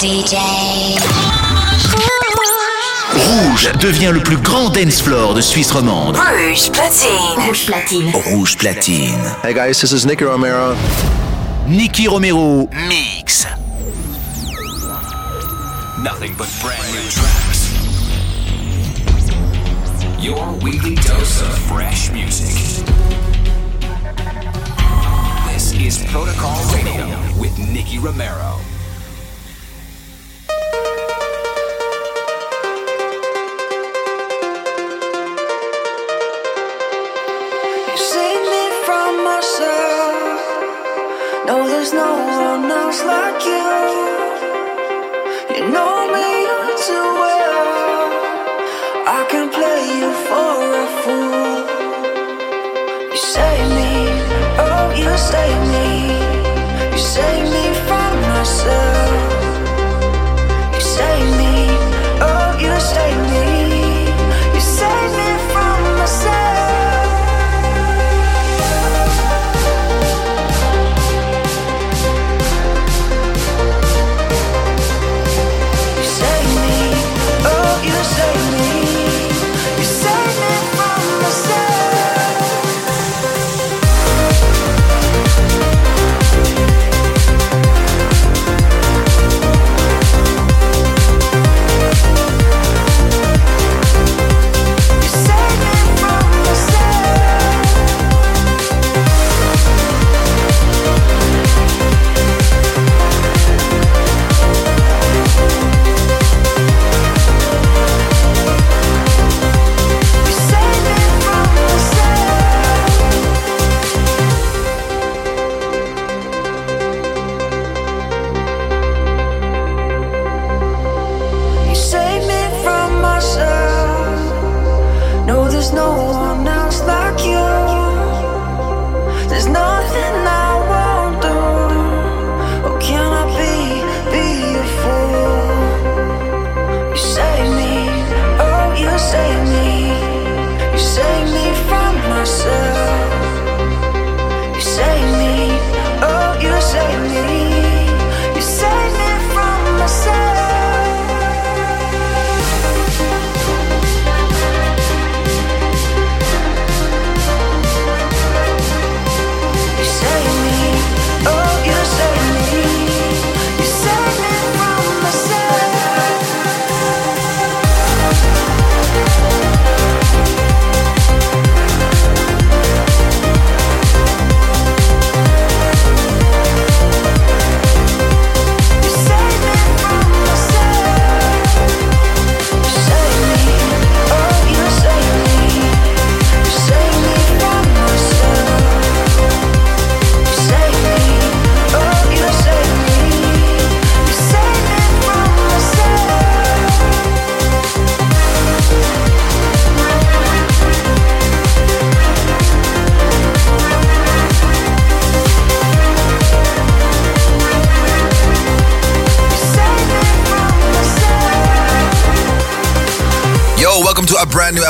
DJ. Rouge devient le plus grand dance floor de Suisse romande. Rouge platine. Rouge platine. Rouge platine. Hey guys, this is Nicky Romero. Nicky Romero mix. Nothing but brand new tracks. Your weekly dose of fresh music. This is Protocol Radio with Nicky Romero. No, there's no one else like you. You know me too well. I can play you for a fool. You save me, oh, you save me. You save me from myself. You save me,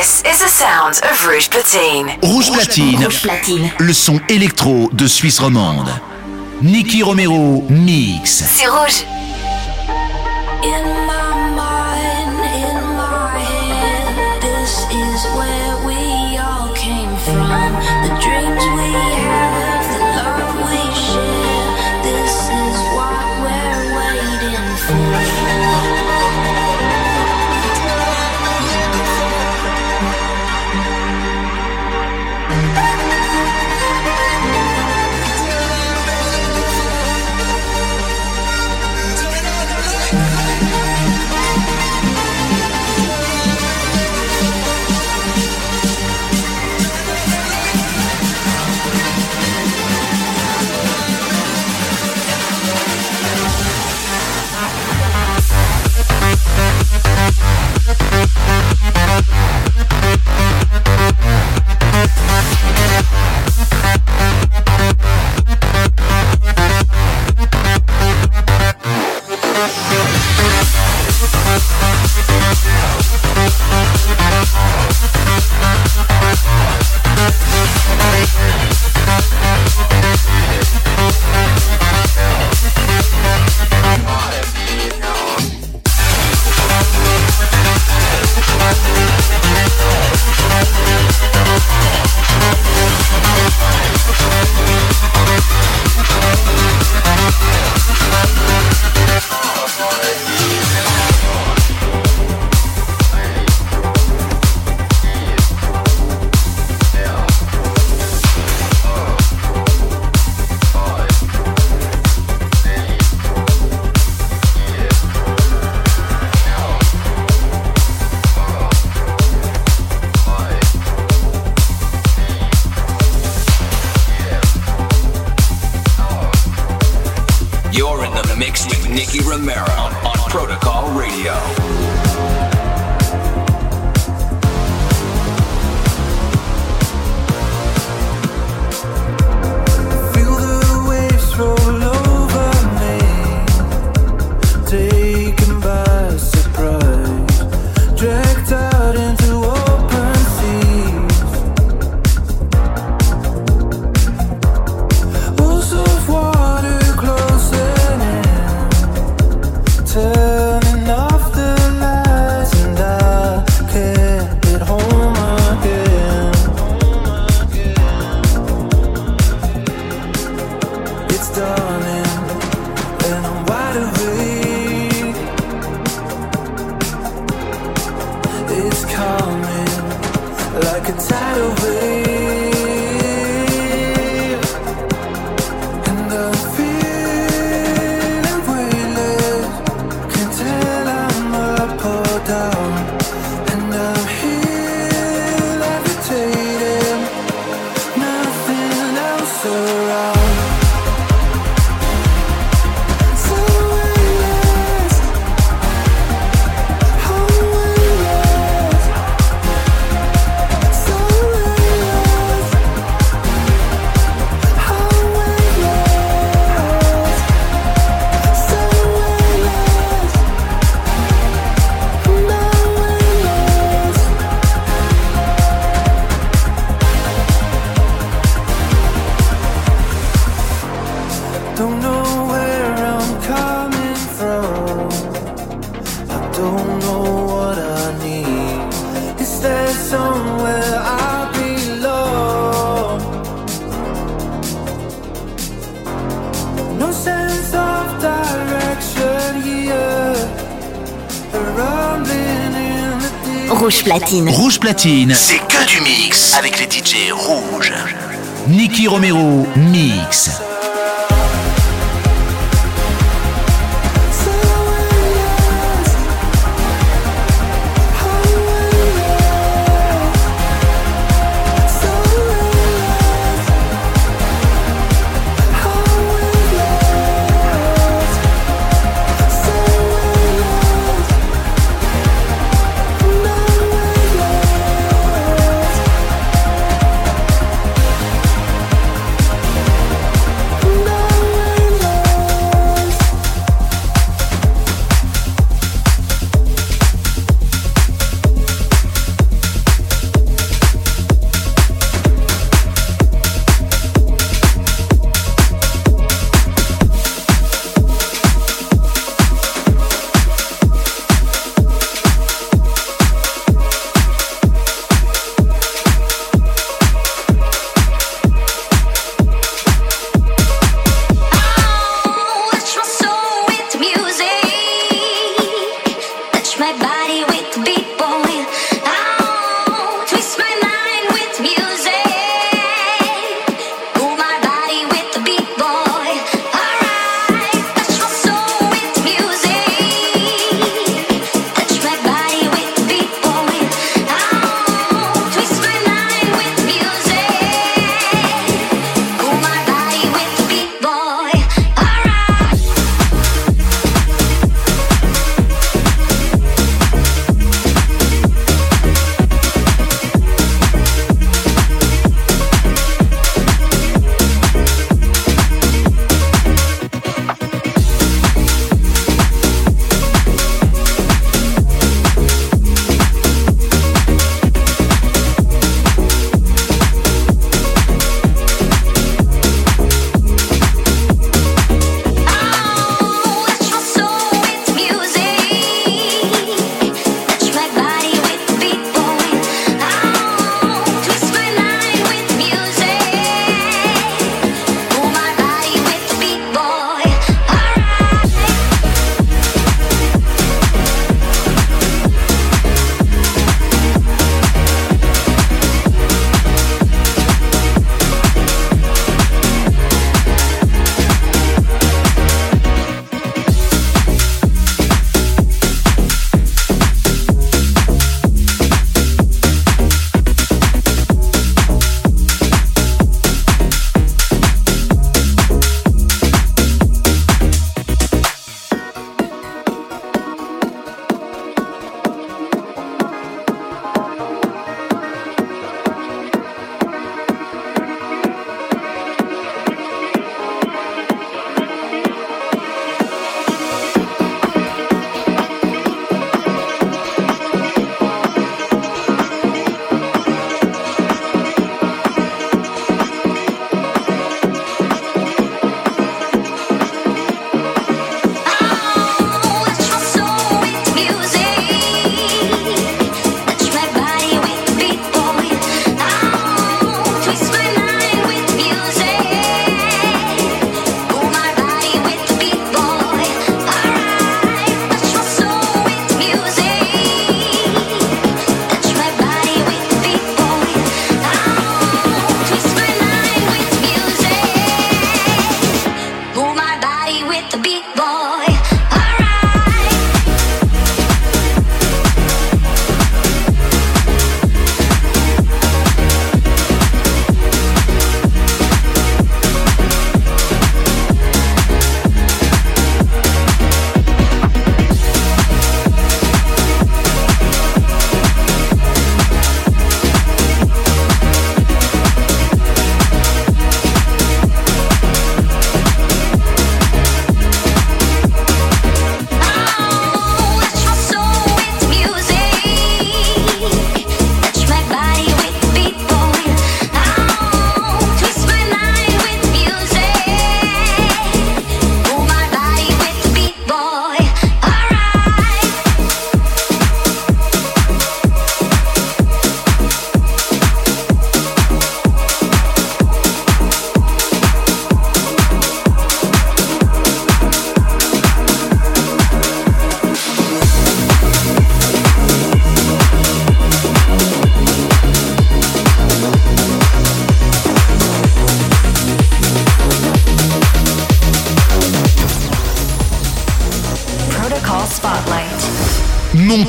This is the sound of Rouge Platine. Rouge Platine. Le son électro de Suisse romande. Nicky Romero mix. C'est rouge. Rouge Platine. Rouge Platine, c'est que du mix avec les DJ rouges. Nicky Romero, mix.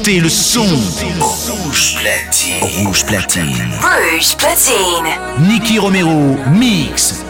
le son. Rouge platine. Rouge platine. Rouge platine. Nicky Romero mix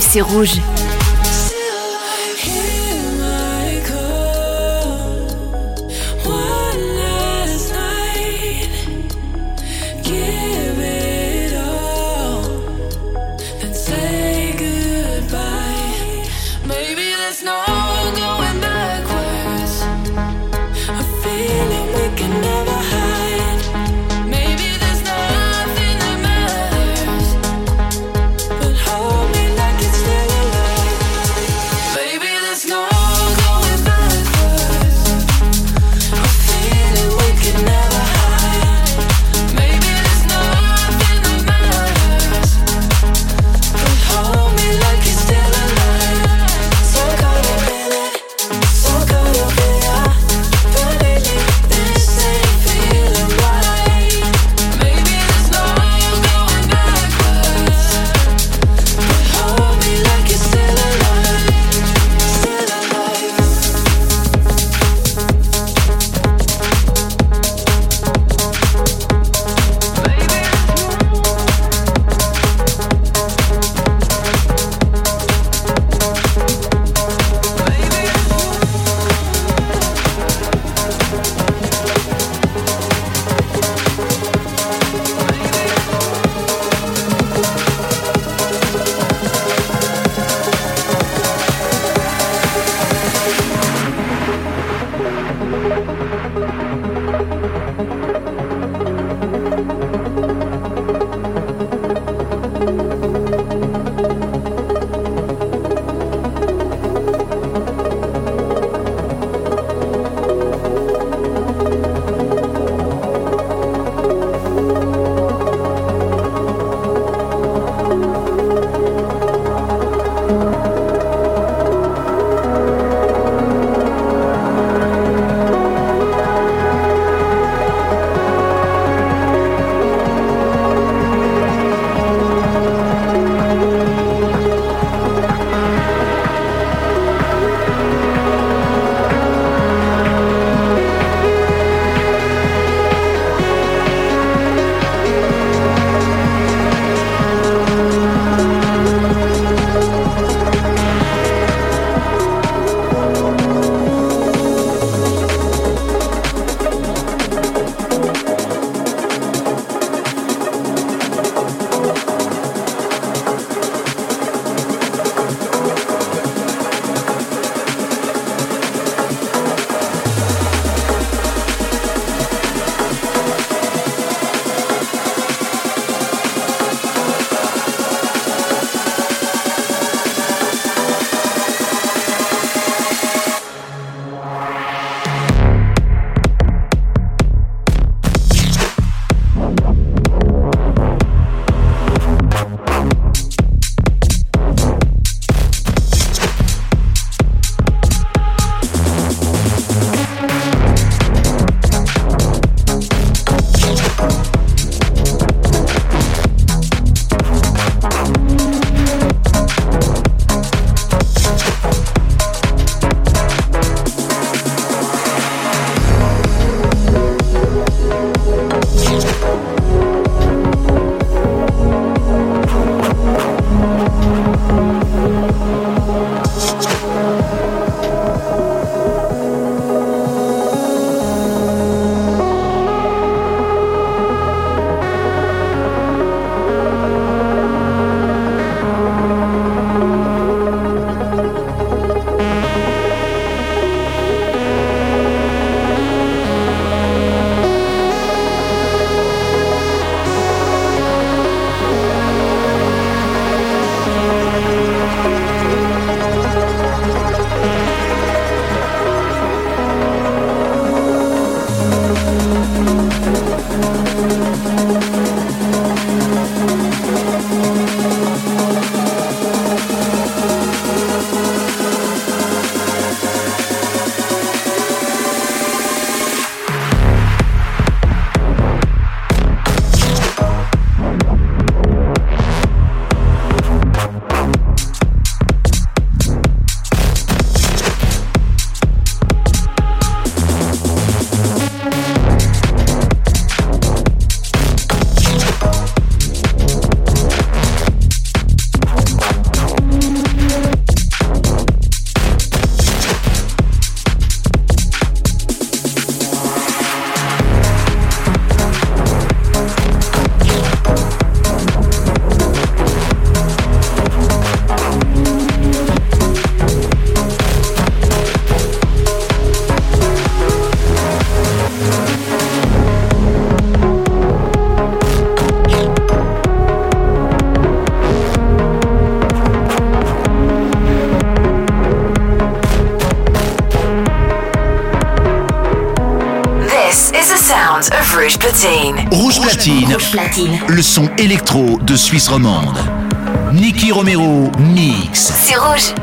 c'est rouge. Platine. Le son électro de Suisse romande. Nicky Romero mix. C'est rouge.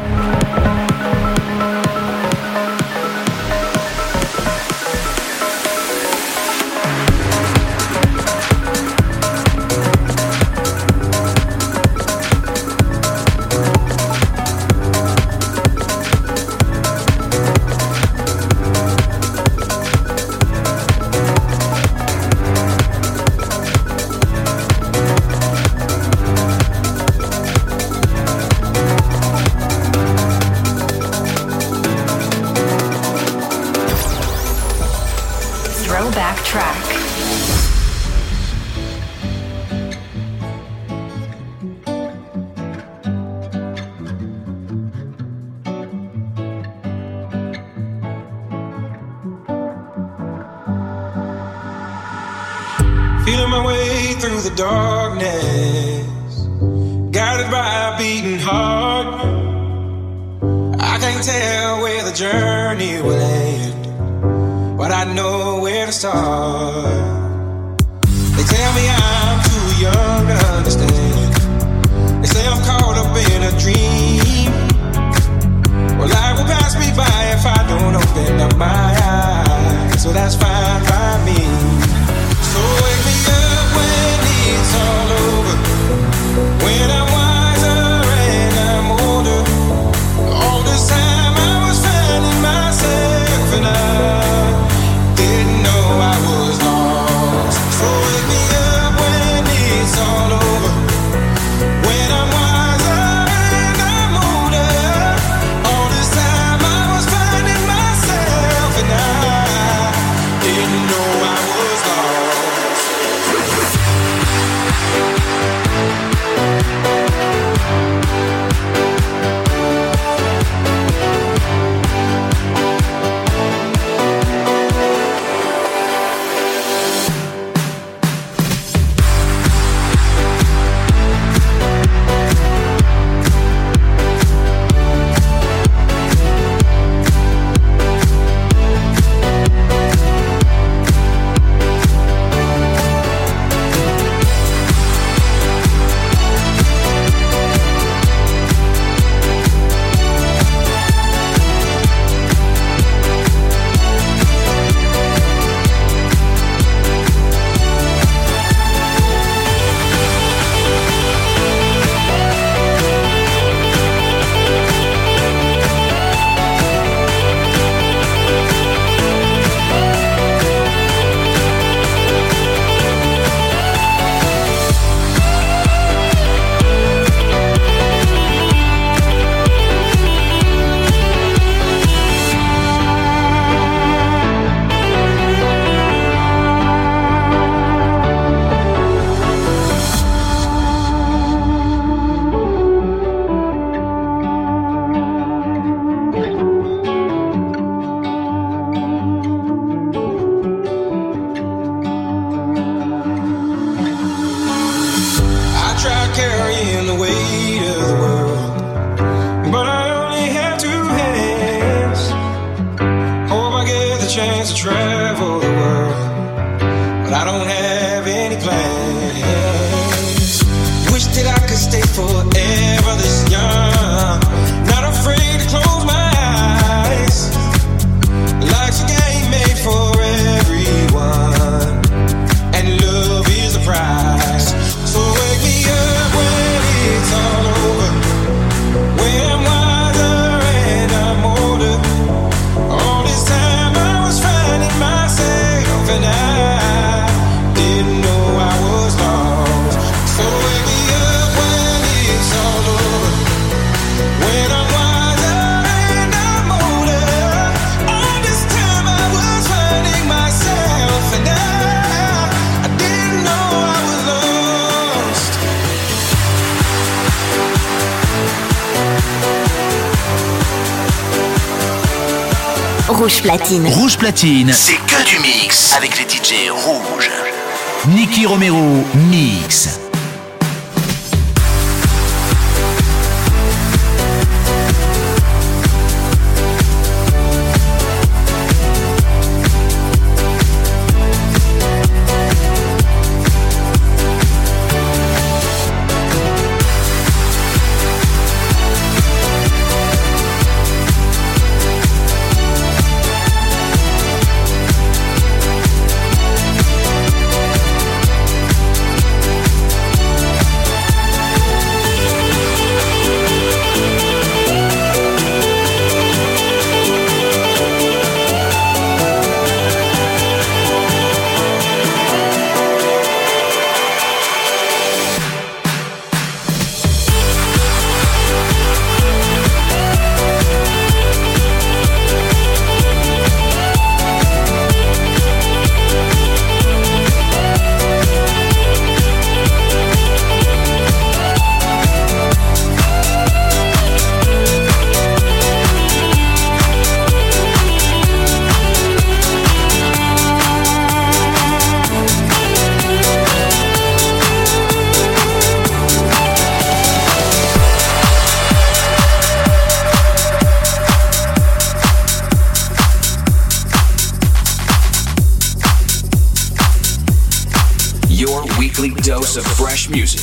Platine. Rouge Platine. C'est que du mix avec les DJ rouges. Nicky Romero, mix. music.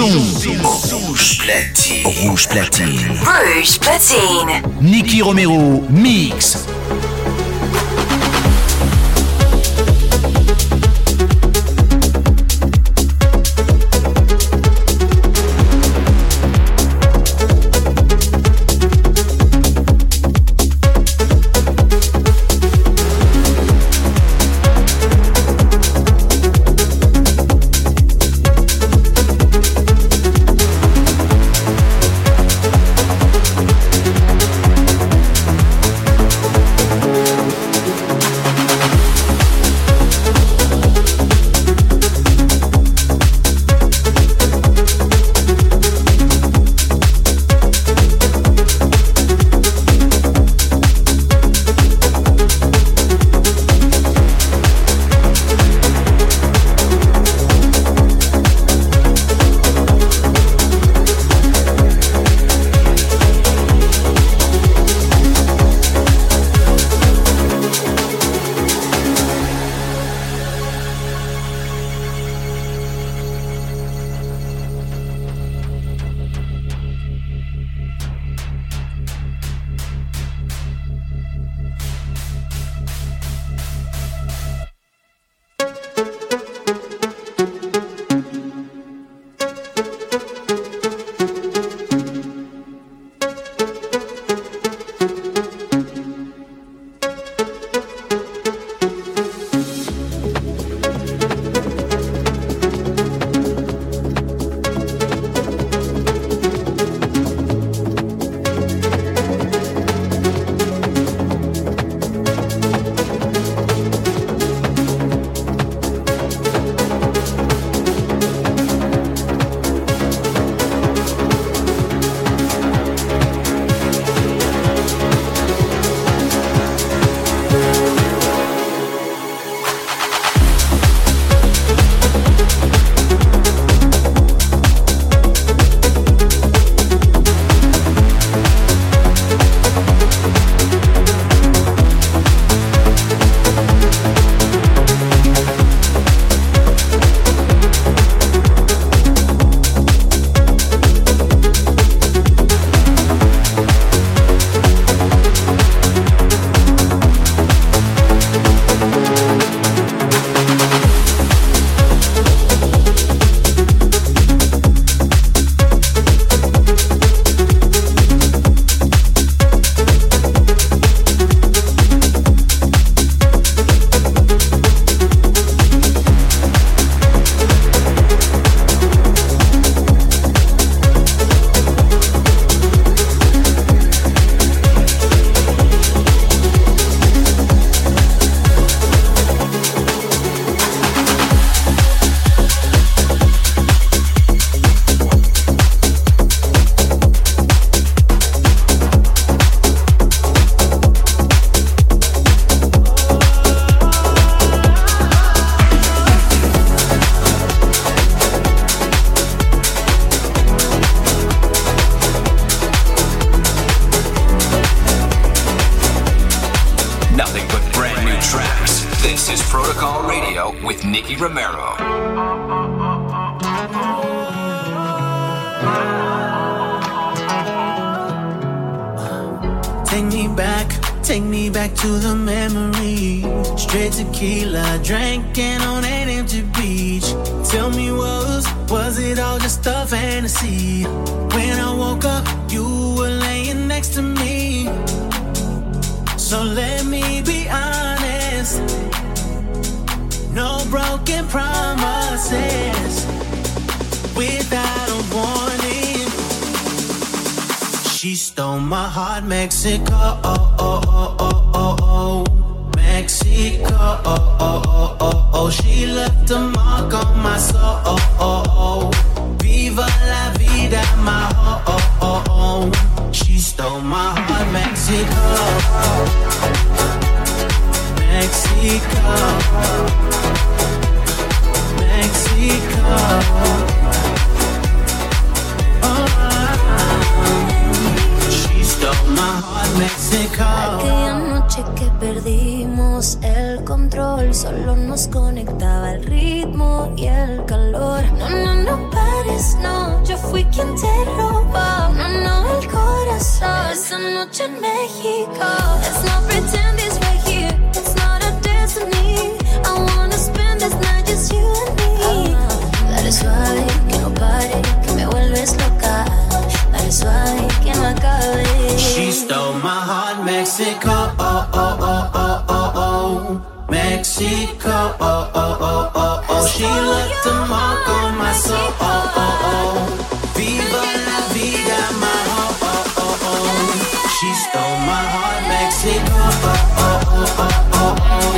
Rouge platine. Rouge platine. Rouge platine. Nicky Romero, mix. Y el calor. No, no, no pares, no, yo fui quien te robó. No, no, el corazón. Esa noche en México. Let's not She left a mark on my soul. Oh, oh, oh. Viva la vida, my oh, oh, oh, oh. She stole my heart, Mexico. Oh, oh, oh, oh, oh.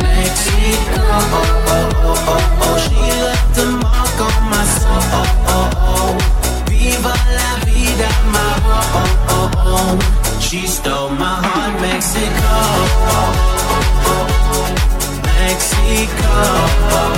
Mexico. Oh, oh, oh, oh, oh. She left a mark on my soul. Oh, oh, oh. Viva la vida, my oh, oh, oh, oh. She stole my heart. Mexico. Mexico.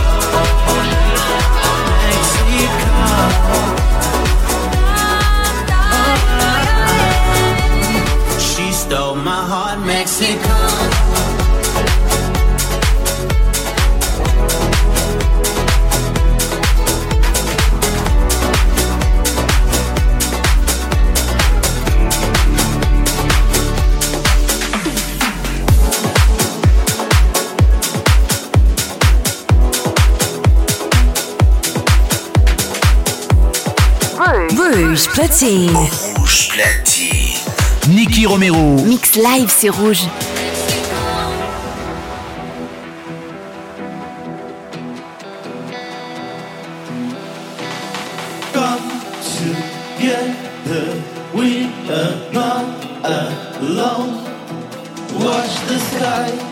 Platine. Rouge Platine. Nicky Romero. Mix live, c'est rouge. We are not alone. Watch the sky.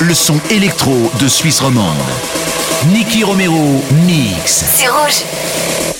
Le son électro de Suisse romande. Nicky Romero mix. C'est rouge.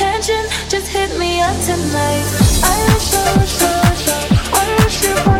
My intention. Just hit me up tonight. I wish, I wish, I wish, I wish you